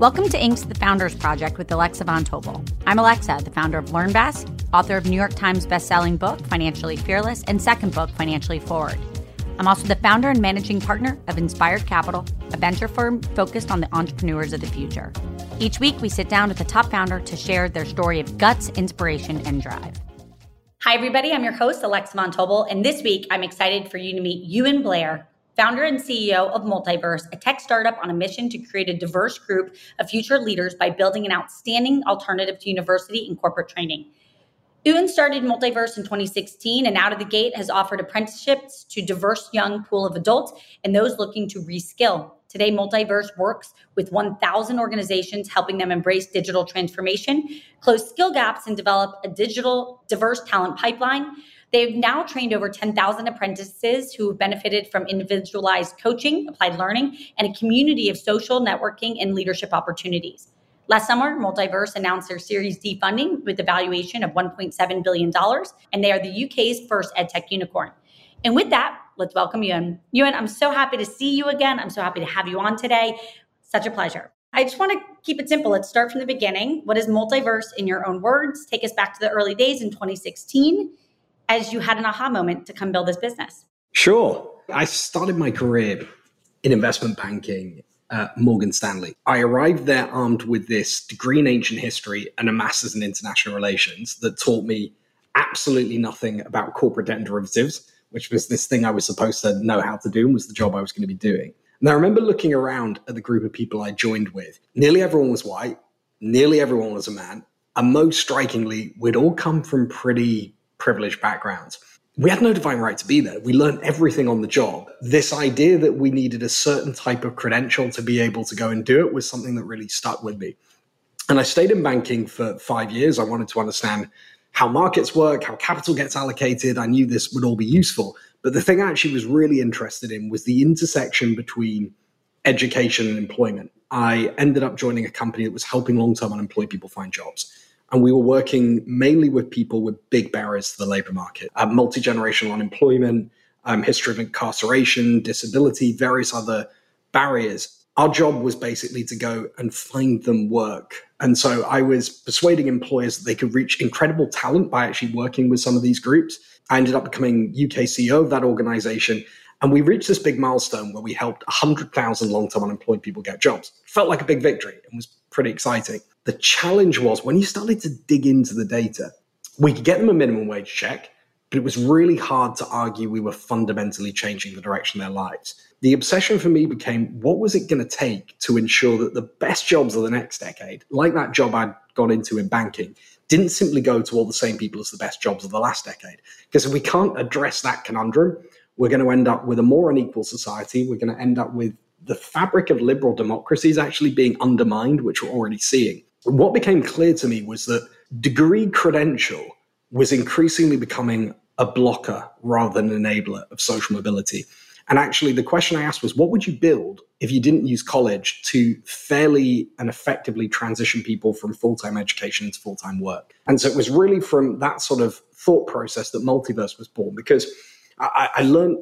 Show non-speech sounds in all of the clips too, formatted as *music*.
Welcome to Inc.'s The Founders Project with Alexa Von Tobel. I'm Alexa, the founder of LearnVest, author of New York Times bestselling book, Financially Fearless, and second book, Financially Forward. I'm also the founder and managing partner of Inspired Capital, a venture firm focused on the entrepreneurs of the future. Each week, we sit down with the top founder to share their story of guts, inspiration, and drive. Hi, everybody. I'm your host, Alexa Von Tobel, and this week I'm excited for you to meet Euan Blair, founder and CEO of Multiverse, a tech startup on a mission to create a diverse group of future leaders by building an outstanding alternative to university and corporate training. Euan started Multiverse in 2016 and out of the gate has offered apprenticeships to diverse young pool of adults and those looking to reskill. Today, Multiverse works with 1,000 organizations, helping them embrace digital transformation, close skill gaps, and develop a digital diverse talent pipeline. They've now trained over 10,000 apprentices who have benefited from individualized coaching, applied learning, and a community of social networking and leadership opportunities. Last summer, Multiverse announced their Series D funding with a valuation of $1.7 billion, and they are the UK's first edtech unicorn. And with that, let's welcome Euan. Euan, I'm so happy to see you again. I'm so happy to have you on today. Such a pleasure. I just want to keep it simple. Let's start from the beginning. What is Multiverse in your own words? Take us back to the early days in 2016 as you had an aha moment to come build this business? Sure. I started my career in investment banking at Morgan Stanley. I arrived there armed with this degree in ancient history and a master's in international relations that taught me absolutely nothing about corporate debt and derivatives, which was this thing I was supposed to know how to do and was the job I was going to be doing. And I remember looking around at the group of people I joined with. Nearly everyone was white, nearly everyone was a man, and most strikingly, we'd all come from pretty privileged backgrounds. We had no divine right to be there. We learned everything on the job. This idea that we needed a certain type of credential to be able to go and do it was something that really stuck with me. And I stayed in banking for five years. I wanted to understand how markets work, how capital gets allocated. I knew this would all be useful. But the thing I actually was really interested in was the intersection between education and employment. I ended up joining a company that was helping long term unemployed people find jobs. And we were working mainly with people with big barriers to the labor market, uh, multi generational unemployment, um, history of incarceration, disability, various other barriers. Our job was basically to go and find them work. And so I was persuading employers that they could reach incredible talent by actually working with some of these groups. I ended up becoming UK CEO of that organization. And we reached this big milestone where we helped 100,000 long term unemployed people get jobs. Felt like a big victory and was pretty exciting. The challenge was when you started to dig into the data, we could get them a minimum wage check, but it was really hard to argue we were fundamentally changing the direction of their lives. The obsession for me became what was it going to take to ensure that the best jobs of the next decade, like that job I'd got into in banking, didn't simply go to all the same people as the best jobs of the last decade. Because if we can't address that conundrum, we're going to end up with a more unequal society. We're going to end up with the fabric of liberal democracies actually being undermined, which we're already seeing what became clear to me was that degree credential was increasingly becoming a blocker rather than an enabler of social mobility. And actually, the question I asked was, what would you build if you didn't use college to fairly and effectively transition people from full time education into full time work? And so it was really from that sort of thought process that Multiverse was born because I, I learned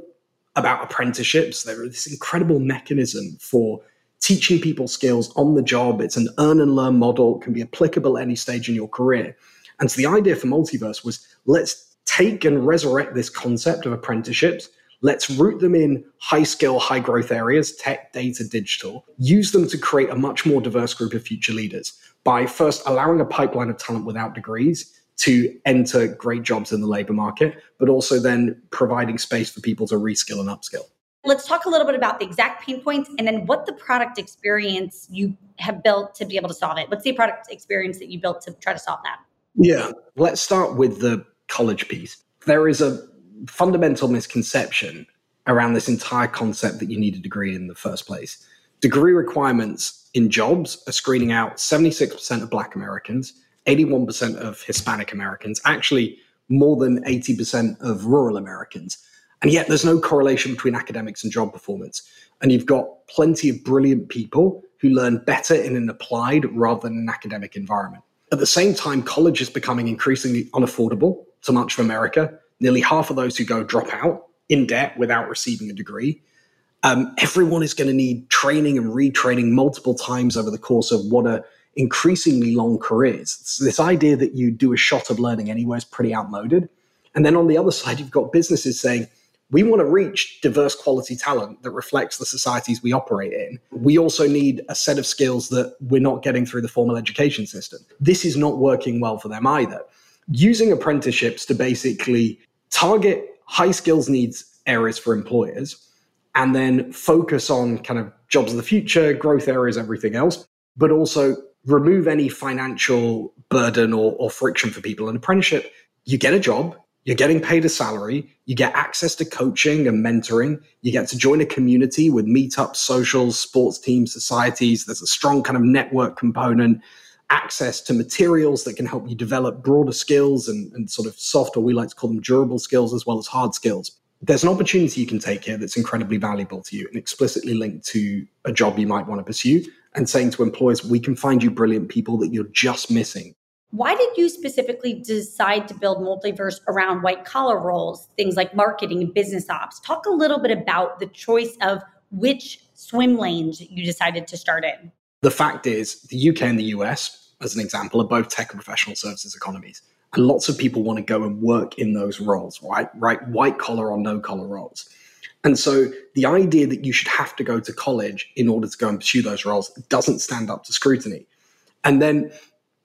about apprenticeships. They were this incredible mechanism for teaching people skills on the job. It's an earn and learn model, it can be applicable at any stage in your career. And so the idea for Multiverse was let's take and resurrect this concept of apprenticeships. Let's root them in high skill, high growth areas, tech, data, digital, use them to create a much more diverse group of future leaders by first allowing a pipeline of talent without degrees to enter great jobs in the labor market, but also then providing space for people to reskill and upskill. Let's talk a little bit about the exact pain points and then what the product experience you have built to be able to solve it. What's the product experience that you built to try to solve that? Yeah, let's start with the college piece. There is a fundamental misconception around this entire concept that you need a degree in the first place. Degree requirements in jobs are screening out 76% of Black Americans, 81% of Hispanic Americans, actually more than 80% of rural Americans. And yet there's no correlation between academics and job performance. And you've got plenty of brilliant people who learn better in an applied rather than an academic environment. At the same time, college is becoming increasingly unaffordable to much of America. Nearly half of those who go drop out in debt without receiving a degree. Um, everyone is going to need training and retraining multiple times over the course of what are increasingly long careers. This idea that you do a shot of learning anywhere is pretty outmoded. And then on the other side, you've got businesses saying, we want to reach diverse quality talent that reflects the societies we operate in. We also need a set of skills that we're not getting through the formal education system. This is not working well for them either. Using apprenticeships to basically target high skills needs areas for employers and then focus on kind of jobs of the future, growth areas, everything else, but also remove any financial burden or, or friction for people. An apprenticeship, you get a job, you're getting paid a salary, you get access to coaching and mentoring, you get to join a community with meetups, socials, sports teams, societies. There's a strong kind of network component, access to materials that can help you develop broader skills and, and sort of soft, or we like to call them durable skills, as well as hard skills. There's an opportunity you can take here that's incredibly valuable to you and explicitly linked to a job you might want to pursue and saying to employers, we can find you brilliant people that you're just missing why did you specifically decide to build multiverse around white collar roles, things like marketing and business ops? Talk a little bit about the choice of which swim lanes you decided to start in. The fact is, the UK and the US, as an example, are both tech and professional services economies. And lots of people want to go and work in those roles, right? Right, white collar or no collar roles. And so the idea that you should have to go to college in order to go and pursue those roles doesn't stand up to scrutiny. And then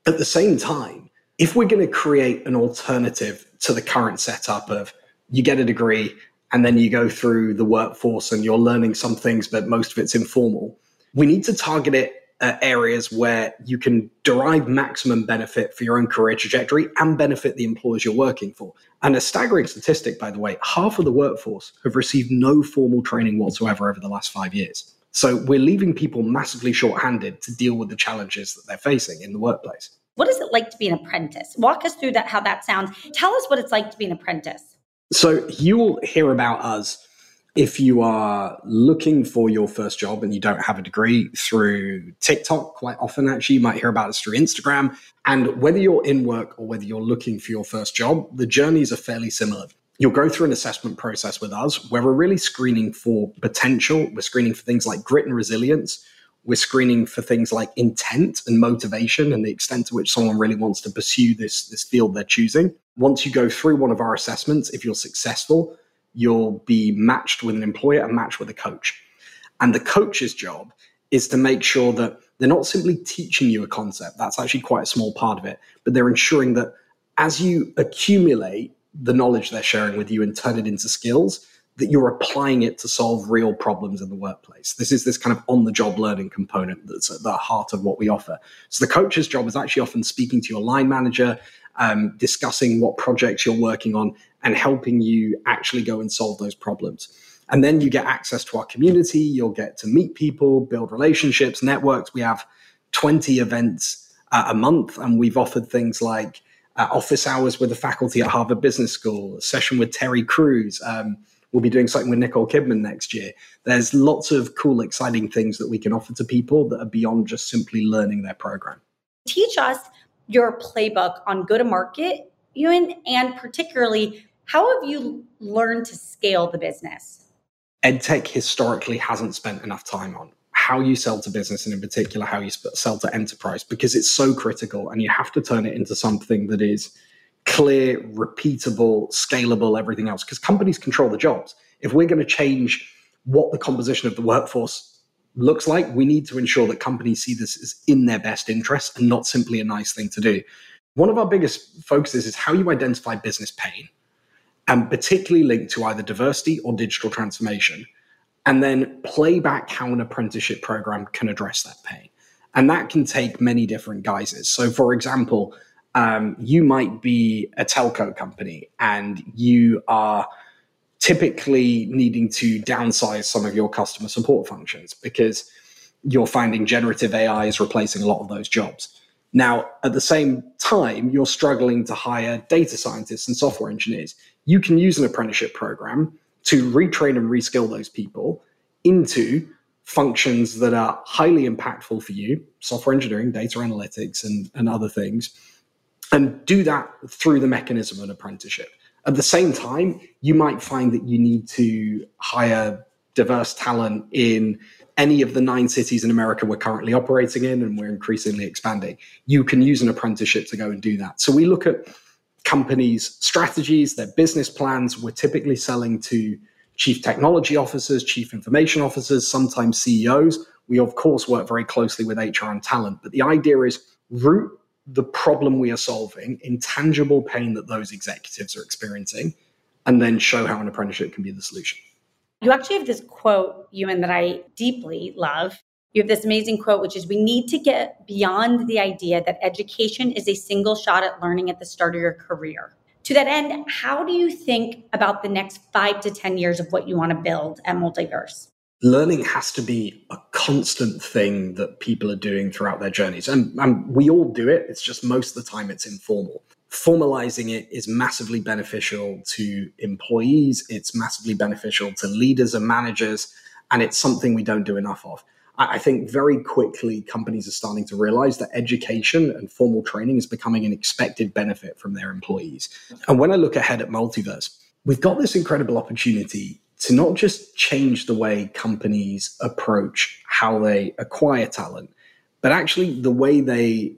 at the same time, if we're going to create an alternative to the current setup of you get a degree and then you go through the workforce and you're learning some things, but most of it's informal, we need to target it at areas where you can derive maximum benefit for your own career trajectory and benefit the employers you're working for. And a staggering statistic, by the way, half of the workforce have received no formal training whatsoever over the last five years. So we're leaving people massively short-handed to deal with the challenges that they're facing in the workplace. What is it like to be an apprentice? Walk us through that how that sounds. Tell us what it's like to be an apprentice. So you'll hear about us if you are looking for your first job and you don't have a degree through TikTok, quite often actually, you might hear about us through Instagram. And whether you're in work or whether you're looking for your first job, the journeys are fairly similar. You'll go through an assessment process with us where we're really screening for potential. We're screening for things like grit and resilience. We're screening for things like intent and motivation and the extent to which someone really wants to pursue this, this field they're choosing. Once you go through one of our assessments, if you're successful, you'll be matched with an employer and matched with a coach. And the coach's job is to make sure that they're not simply teaching you a concept, that's actually quite a small part of it, but they're ensuring that as you accumulate the knowledge they're sharing with you and turn it into skills that you're applying it to solve real problems in the workplace. This is this kind of on the job learning component that's at the heart of what we offer. So the coach's job is actually often speaking to your line manager, um, discussing what projects you're working on, and helping you actually go and solve those problems. And then you get access to our community. You'll get to meet people, build relationships, networks. We have 20 events uh, a month, and we've offered things like uh, office hours with the faculty at Harvard Business School, a session with Terry Crews. Um, we'll be doing something with Nicole Kidman next year. There's lots of cool, exciting things that we can offer to people that are beyond just simply learning their program. Teach us your playbook on go to market, and particularly how have you learned to scale the business? EdTech historically hasn't spent enough time on how you sell to business and in particular how you sell to enterprise because it's so critical and you have to turn it into something that is clear, repeatable, scalable, everything else because companies control the jobs. If we're going to change what the composition of the workforce looks like, we need to ensure that companies see this as in their best interest and not simply a nice thing to do. One of our biggest focuses is how you identify business pain and particularly linked to either diversity or digital transformation and then play back how an apprenticeship program can address that pain. And that can take many different guises. So, for example, um, you might be a telco company and you are typically needing to downsize some of your customer support functions because you're finding generative AI is replacing a lot of those jobs. Now, at the same time, you're struggling to hire data scientists and software engineers. You can use an apprenticeship program to retrain and reskill those people into functions that are highly impactful for you software engineering, data analytics, and, and other things and do that through the mechanism of an apprenticeship. At the same time, you might find that you need to hire diverse talent in any of the nine cities in America we're currently operating in, and we're increasingly expanding. You can use an apprenticeship to go and do that. So we look at companies' strategies, their business plans. We're typically selling to chief technology officers, chief information officers, sometimes CEOs. We, of course, work very closely with HR and talent, but the idea is root the problem we are solving, intangible pain that those executives are experiencing, and then show how an apprenticeship can be the solution. You actually have this quote, Euan, that I deeply love. You have this amazing quote, which is We need to get beyond the idea that education is a single shot at learning at the start of your career. To that end, how do you think about the next five to 10 years of what you want to build at Multiverse? learning has to be a constant thing that people are doing throughout their journeys. And, and, we all do it. It's just most of the time it's informal. Formalizing it is massively beneficial to employees, it's massively beneficial to leaders and managers, and it's something we don't do enough of. I think very quickly companies are starting to realize that education and formal training is becoming an expected benefit from their employees. And when I look ahead at Multiverse, we've got this incredible opportunity to not just change the way companies approach how they acquire talent, but actually the way they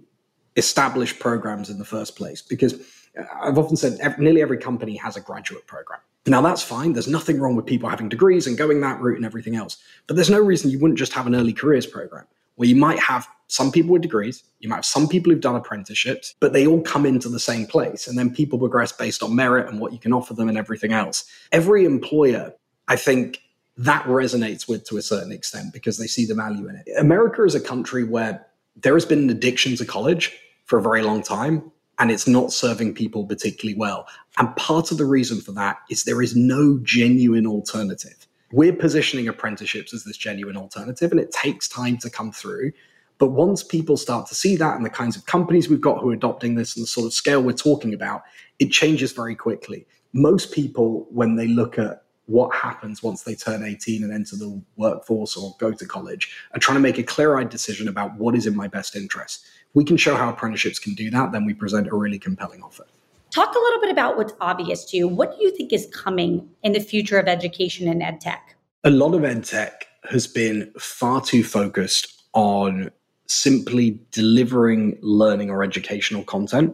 establish programs in the first place. Because uh, I've often said nearly every company has a graduate program. Now, that's fine. There's nothing wrong with people having degrees and going that route and everything else. But there's no reason you wouldn't just have an early careers program where you might have some people with degrees, you might have some people who've done apprenticeships, but they all come into the same place. And then people progress based on merit and what you can offer them and everything else. Every employer I think that resonates with to a certain extent because they see the value in it. America is a country where there has been an addiction to college for a very long time and it's not serving people particularly well. And part of the reason for that is there is no genuine alternative. We're positioning apprenticeships as this genuine alternative and it takes time to come through. But once people start to see that and the kinds of companies we've got who are adopting this and the sort of scale we're talking about, it changes very quickly. Most people, when they look at what happens once they turn 18 and enter the workforce or go to college are trying to make a clear eyed decision about what is in my best interest. We can show how apprenticeships can do that, then we present a really compelling offer. Talk a little bit about what's obvious to you. What do you think is coming in the future of education and ed tech? A lot of ed tech has been far too focused on simply delivering learning or educational content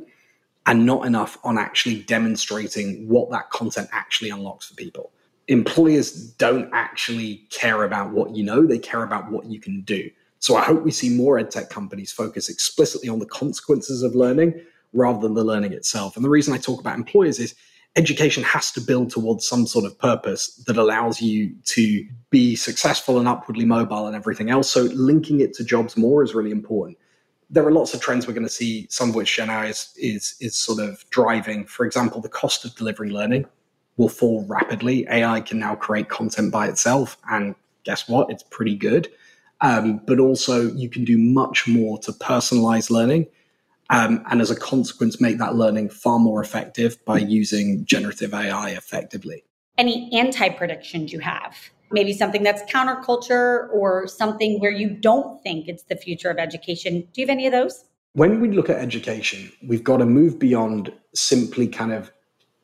and not enough on actually demonstrating what that content actually unlocks for people employers don't actually care about what you know, they care about what you can do. So I hope we see more edtech companies focus explicitly on the consequences of learning rather than the learning itself. And the reason I talk about employers is education has to build towards some sort of purpose that allows you to be successful and upwardly mobile and everything else. So linking it to jobs more is really important. There are lots of trends we're going to see, some of which Gen is, is, is sort of driving. For example, the cost of delivering learning will fall rapidly. AI can now create content by itself, and guess what? It's pretty good. Um, but also, you can do much more to personalize learning. Um, and as a consequence, make that learning far more effective by using generative AI effectively. Any anti predictions you have? Maybe something that's counterculture or something where you don't think it's the future of education. Do you have any of those? When we look at education, we've got to move beyond simply kind of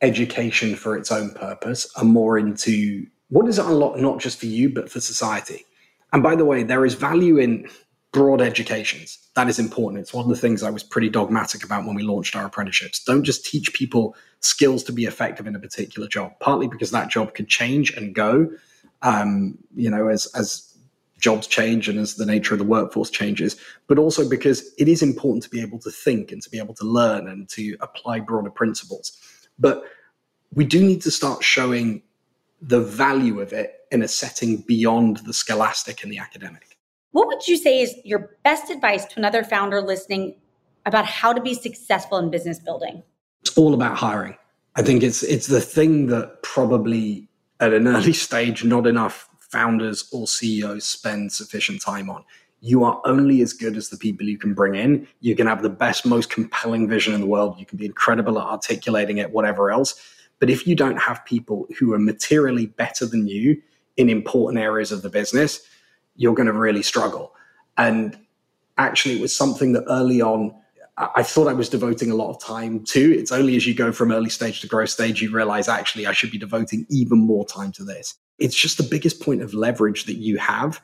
education for its own purpose and more into what does it unlock not just for you but for society and by the way there is value in broad educations. That is important. It's one of the things i was pretty dogmatic about when we launched our apprenticeships. Don't just teach people skills to be effective in a particular job partly because that job could change and go um, you know as as jobs change and as the nature of the workforce changes, but also because it is important to be able to think and to be able to learn and to apply broader principles. But we do need to start showing the value of it in a setting beyond the scholastic and the academic. What would you say is your best advice to another founder listening about how to be successful in business building? It's all about hiring. I think it's it's the thing that probably at an early *laughs* stage, not enough founders or CEOs spend sufficient time on. You are only as good as the people you can bring in. You can have the best, most compelling vision in the world. You can be incredible at articulating it, whatever else. But if you don't have people who are materially better than you in important areas of the business, you're going to really struggle. And actually, it was something that early on, I thought I was devoting a lot of time to. It's only as you go from early stage to growth stage, you realize actually I should be devoting even more time to this. It's just the biggest point of leverage that you have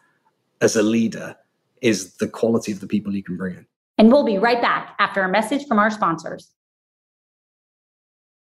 as a leader is the quality of the people you can bring in. And we'll be right back after a message from our sponsors.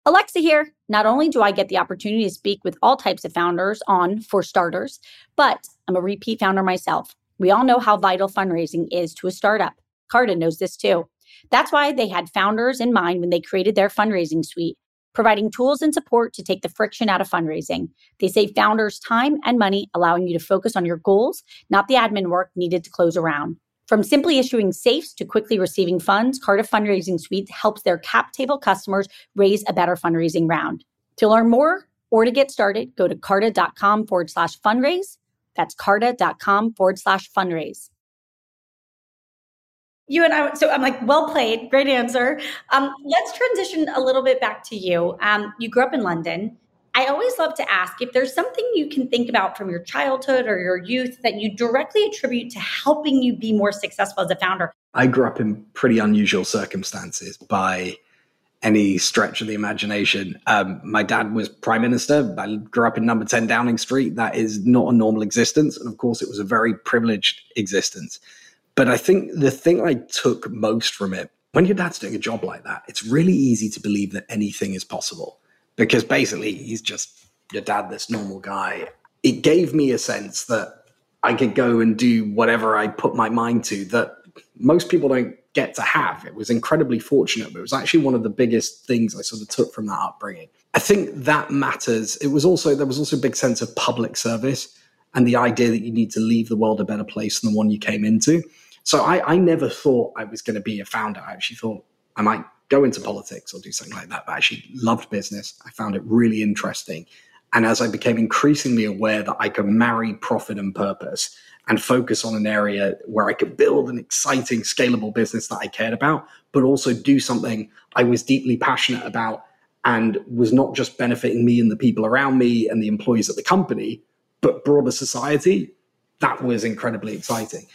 Alexa here. Not only do I get the opportunity to speak with all types of founders on For Starters, but I'm a repeat founder myself. We all know how vital fundraising is to a startup. Carta knows this too. That's why they had founders in mind when they created their fundraising suite, providing tools and support to take the friction out of fundraising. They save founders time and money, allowing you to focus on your goals, not the admin work needed to close a round. From simply issuing safes to quickly receiving funds, Carta Fundraising Suite helps their cap table customers raise a better fundraising round. To learn more or to get started, go to carta.com forward slash fundraise. That's carta.com forward slash fundraise. You and I, so I'm like, well played, great answer. Um, let's transition a little bit back to you. Um, you grew up in London. I always love to ask if there's something you can think about from your childhood or your youth that you directly attribute to helping you be more successful as a founder. I grew up in pretty unusual circumstances by any stretch of the imagination. Um, my dad was prime minister. I grew up in number 10 Downing Street. That is not a normal existence. And of course, it was a very privileged existence. But I think the thing I took most from it, when your dad's doing a job like that, it's really easy to believe that anything is possible because basically he's just your dad, this normal guy. It gave me a sense that I could go and do whatever I put my mind to that most people don't get to have. It was incredibly fortunate, but it was actually one of the biggest things I sort of took from that upbringing. I think that matters. It was also, there was also a big sense of public service and the idea that you need to leave the world a better place than the one you came into. So I, I never thought I was going to be a founder. I actually thought I might go into politics or do something like that. But I actually loved business. I found it really interesting. And as I became increasingly aware that I could marry profit and purpose and focus on an area where I could build an exciting, scalable business that I cared about, but also do something I was deeply passionate about and was not just benefiting me and the people around me and the employees at the company, but broader society, that was incredibly exciting.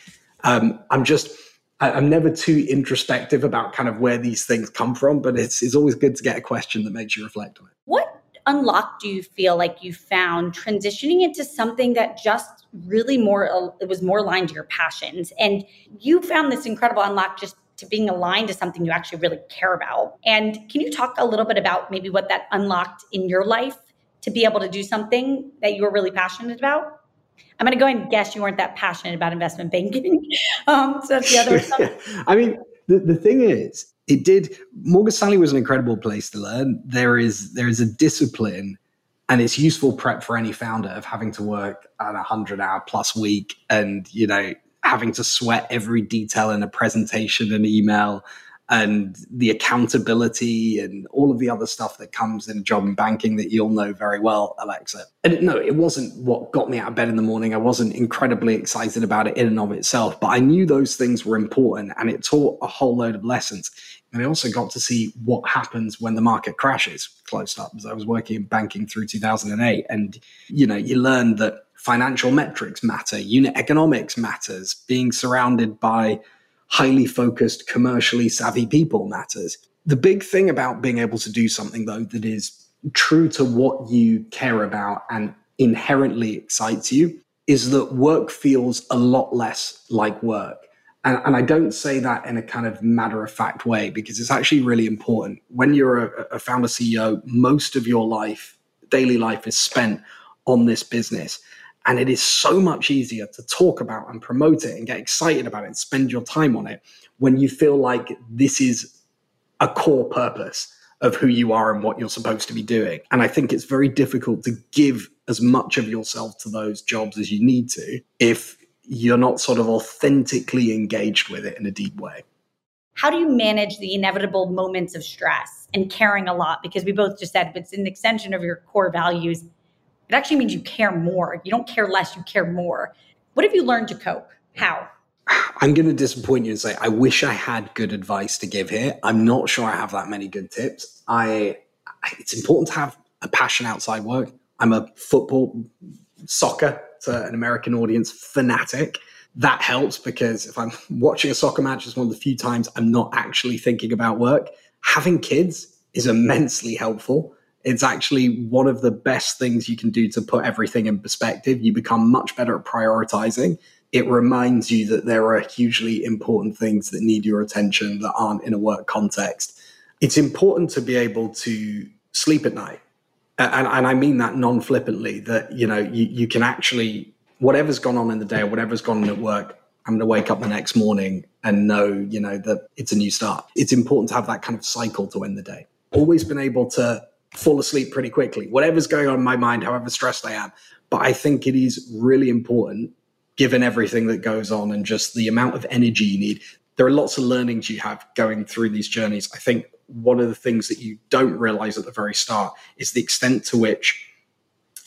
Um, I'm just, I, am never too introspective about kind of where these things come from, but it's, it's always good to get a question that makes you reflect on it. What unlock do you feel like you found transitioning into something that just really more uh, it was more aligned to your passions? And you found this incredible unlock just to being aligned to something you actually really care about. And can you talk a little bit about maybe what that unlocked in your life to be able to do something that you were really passionate about I'm going to go and guess you weren't that passionate about investment banking. *laughs* um, so the other. *laughs* I mean, the, the thing is, it did. Morgan Stanley was an incredible place to learn. There is there is a discipline, and it's useful prep for any founder of having to work at a hundred hour plus week, and you know having to sweat every detail in a presentation and email and the accountability and all of the other stuff that comes in a job in banking that you'll know very well, Alexa. And no, it wasn't what got me out of bed in the morning. I wasn't incredibly excited about it in and of itself, but I knew those things were important and it taught a whole load of lessons. And I also got to see what happens when the market crashes close up as I was working in banking through 2008. And, you know, you learn that financial metrics matter, unit economics matters, being surrounded by highly focused, commercially savvy people matters. The big thing about being able to do something, though, that is true to what you care about and inherently excites you is that work feels a lot less like work. And, and, I don't say that in a kind of matter of fact way because it's actually really important. When you're a, a founder CEO, most of your life, daily life, is spent on this business. And it is so much easier to talk about and promote it and get excited about it and spend your time on it when you feel like this is a core purpose of who you are and what you're supposed to be doing. And I think it's very difficult to give as much of yourself to those jobs as you need to if you're not sort of authentically engaged with it in a deep way. How do you manage the inevitable moments of stress and caring a lot? Because we both just said it's an extension of your core values it actually means you care more. You don't care less, you care more. What have you learned to cope? How? I'm going to disappoint you and say I wish I had good advice to give here. I'm not sure I have that many good tips. I, it's important to have a passion outside work. I'm a football, soccer to an American audience fanatic. That helps because if I'm *laughs* watching a soccer match, it's one of the few times I'm not actually thinking about work. Having kids is immensely helpful. It's actually one of the best things you can do to put everything in perspective. You become much better at prioritizing. It reminds you that there are hugely important things that need your attention that aren't in a work context. It's important to be able to sleep at night. And, and I mean that non flippantly, that you know, you, you can actually, whatever's gone on in the day or whatever's gone on at work, I'm going to wake up the next morning and know, you know, that it's a new start. It's important to have that kind of cycle to end the day. Always been able to fall asleep pretty quickly, whatever's going on in my mind, however stressed I am. But I think it is really important, given everything that goes on and just the amount of energy you need. There are lots of learnings you have going through these journeys. I think one of the things that you don't realize at the very start is the extent to which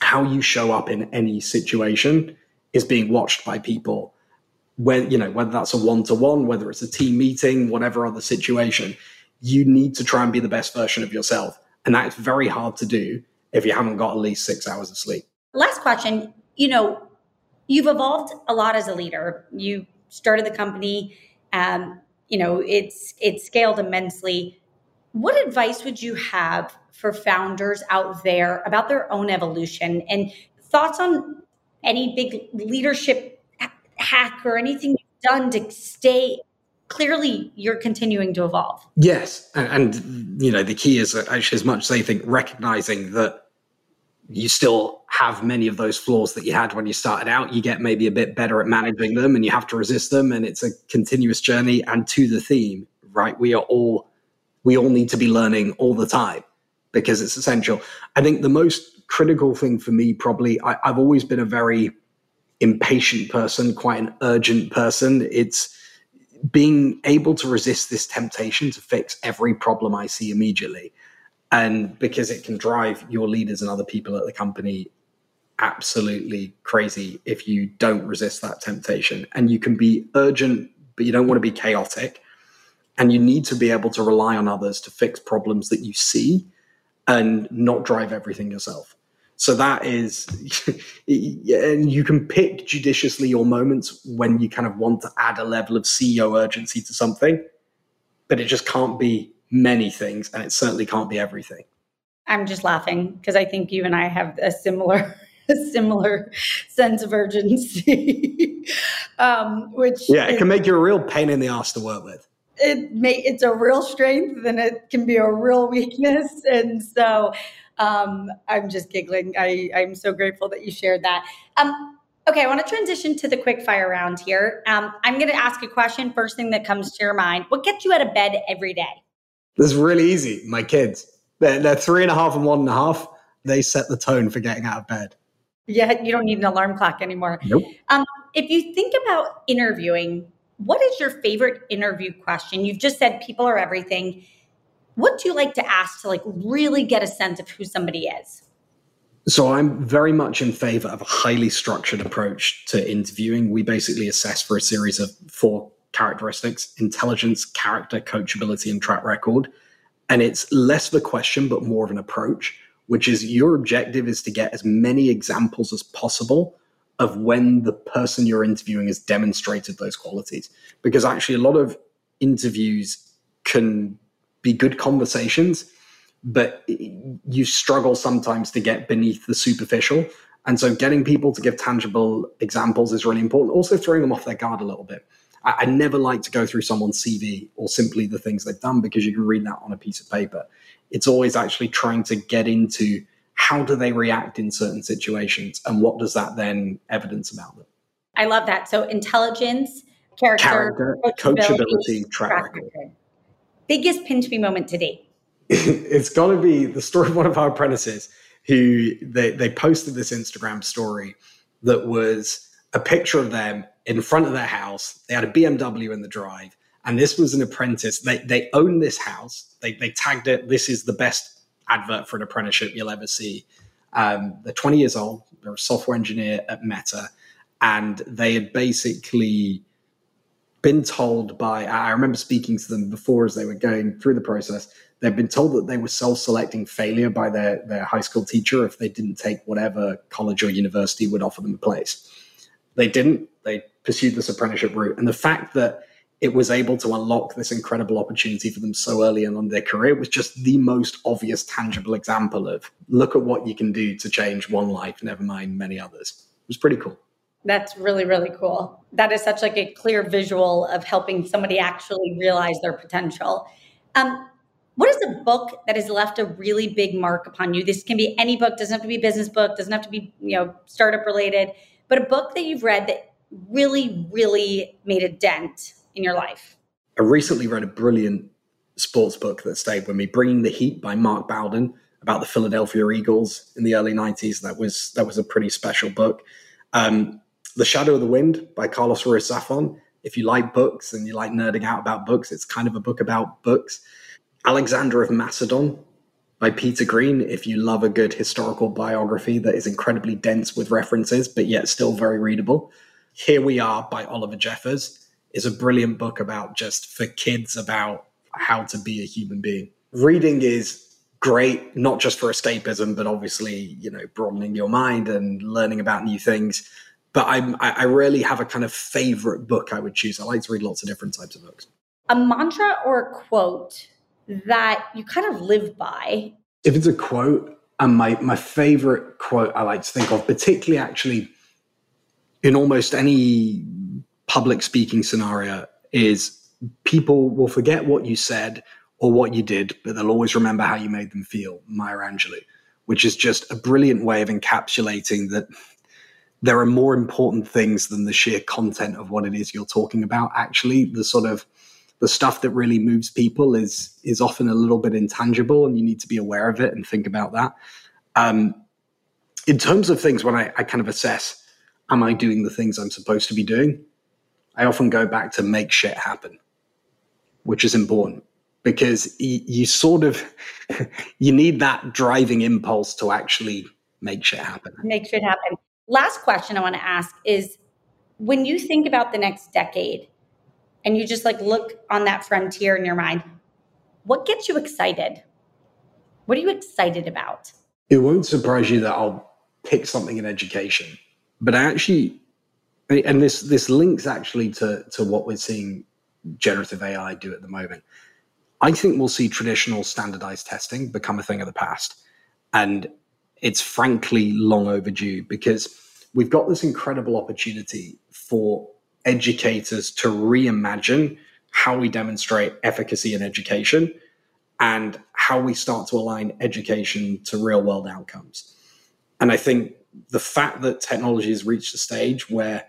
how you show up in any situation is being watched by people when you know whether that's a one-to-one whether it's a team meeting whatever other situation you need to try and be the best version of yourself and that's very hard to do if you haven't got at least six hours of sleep. Last question. You know, you've evolved a lot as a leader. You started the company, um, you know, it's it's scaled immensely. What advice would you have for founders out there about their own evolution and thoughts on any big leadership hack or anything you've done to stay clearly you're continuing to evolve. Yes. And, and, you know, the key is actually as much as they think recognizing that you still have many of those flaws that you had when you started out. You get maybe a bit better at managing them and you have to resist them. And it's a continuous journey. And to the theme, right? We are all, we all need to be learning all the time because it's essential. I think the most critical thing for me, probably, I, I've always been a very impatient person, quite an urgent person. It's, being able to resist this temptation to fix every problem I see immediately. And because it can drive your leaders and other people at the company absolutely crazy if you don't resist that temptation. And you can be urgent, but you don't want to be chaotic. And you need to be able to rely on others to fix problems that you see and not drive everything yourself. So that is, *laughs* and you can pick judiciously your moments when you kind of want to add a level of CEO urgency to something, but it just can't be many things, and it certainly can't be everything. I'm just laughing because I think you and I have a similar, *laughs* a similar sense of urgency, *laughs* um, which yeah, it can make you a real pain in the ass to work with it may it's a real strength and it can be a real weakness and so um, I'm just giggling. I, I'm so grateful that you shared that. Um, okay, I want to transition to the quick fire round here. Um, I'm going to ask a question. First thing that comes to your mind: What gets you out of bed every day? This is really easy. My kids. They're, they're three and a half and one and a half. They set the tone for getting out of bed. Yeah, you don't need an alarm clock anymore. Nope. Um, if you think about interviewing, what is your favorite interview question? You've just said people are everything what do you like to ask to like really get a sense of who somebody is? So I'm very much in favor of a highly structured approach to interviewing. We basically assess for a series of four characteristics intelligence, character, coachability, and track record. And it's less of a question, but more of an approach, which is your objective is to get as many examples as possible of when the person you're interviewing has demonstrated those qualities. Because actually, a lot of interviews can be good conversations, but you struggle sometimes to get beneath the superficial. And so getting people to give tangible examples is really important. Also throwing them off their guard a little bit. I, I never like to go through someone's CV or simply the things they've done because you can read that on a piece of paper. It's always actually trying to get into how do they react in certain situations and what does that then evidence about them. I love that. So intelligence, character, character coachability, coachability track record. Biggest pinch me moment to date? *laughs* it's got to be the story of one of our apprentices who they, they posted this Instagram story that was a picture of them in front of their house. They had a BMW in the drive. And this was an apprentice. They, they own this house. They, they tagged it. This is the best advert for an apprenticeship you'll ever see. Um, they're 20 years old. They're a software engineer at Meta, and they had basically been told by, I remember speaking to them before as they were going through the process, they've been told that they were self-selecting failure by their, their high school teacher if they didn't take whatever college or university would offer them a place. They didn't. They pursued this apprenticeship route. And the fact that it was able to unlock this incredible opportunity for them so early in their career was just the most obvious, tangible example of look at what you can do to change one life, never mind many others. It was pretty cool. That's really, really cool. That is such like a clear visual of helping somebody actually realize their potential. Um, what is a book that has left a really big mark upon you? This can be any book, doesn't have to be business book, doesn't have to be, you know, startup related, but a book that you've read that really, really made a dent in your life. I recently read a brilliant sports book that stayed with me, Bringing the Heat by Mark Bowden about the Philadelphia Eagles in the early 90s. That was that was a pretty special book. Um, the Shadow of the Wind by Carlos Ruiz Zafon. If you like books and you like nerding out about books, it's kind of a book about books. Alexander of Macedon by Peter Green. If you love a good historical biography that is incredibly dense with references, but yet still very readable. Here We Are by Oliver Jeffers is a brilliant book about just for kids about how to be a human being. Reading is great, not just for escapism, but obviously, you know, broadening your mind and learning about new things but I'm, I, I rarely have a kind of favorite book I would choose. I like to read lots of different types of books. A mantra or a quote that you kind of live by? If it's a quote, and my, my favorite quote I like to think of, particularly actually in almost any public speaking scenario, is people will forget what you said or what you did, but they'll always remember how you made them feel. Maya Angelou, which is just a brilliant way of encapsulating that there are more important things than the sheer content of what it is you're talking about. Actually, the sort of the stuff that really moves people is is often a little bit intangible, and you need to be aware of it and think about that. Um, in terms of things, when I, I kind of assess, am I doing the things I'm supposed to be doing? I often go back to make shit happen, which is important because you, you sort of *laughs* you need that driving impulse to actually make shit happen. Make shit happen last question I want to ask is when you think about the next decade and you just like look on that frontier in your mind, what gets you excited? What are you excited about? It won't surprise you that I'll pick something in education, but I actually, and this this links actually to to what we're seeing generative AI do at the moment. I think we'll see traditional standardized testing become a thing of the past, and it's frankly long overdue because we've got this incredible opportunity for educators to reimagine how we demonstrate efficacy in education and how we start to align education to real world outcomes. And I think the fact that technology has reached a stage where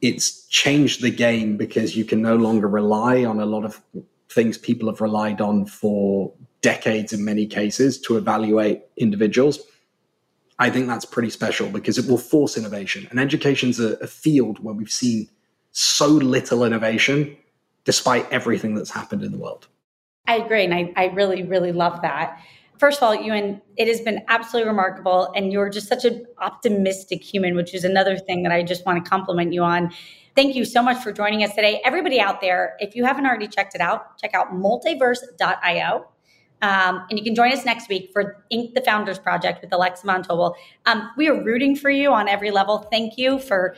it's changed the game because you can no longer rely on a lot of things people have relied on for decades in many cases to evaluate individuals. I think that's pretty special because it will force innovation. And education's a, a field where we've seen so little innovation despite everything that's happened in the world. I agree. And I, I really, really love that. First of all, Euan, it has been absolutely remarkable. And you're just such an optimistic human, which is another thing that I just want to compliment you on. Thank you so much for joining us today. Everybody out there, if you haven't already checked it out, check out multiverse.io. Um, and you can join us next week for Inc. the Founders Project with Alexa Von Tobel. Um, we are rooting for you on every level. Thank you for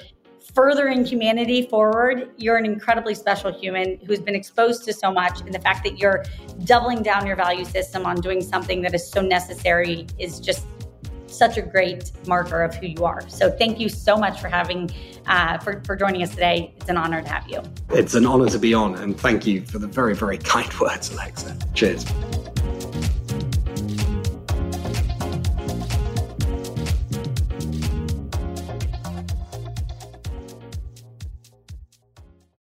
furthering humanity forward. You're an incredibly special human who's been exposed to so much. And the fact that you're doubling down your value system on doing something that is so necessary is just such a great marker of who you are. So thank you so much for having, uh, for, for joining us today. It's an honor to have you. It's an honor to be on. And thank you for the very, very kind *laughs* words, Alexa. Cheers.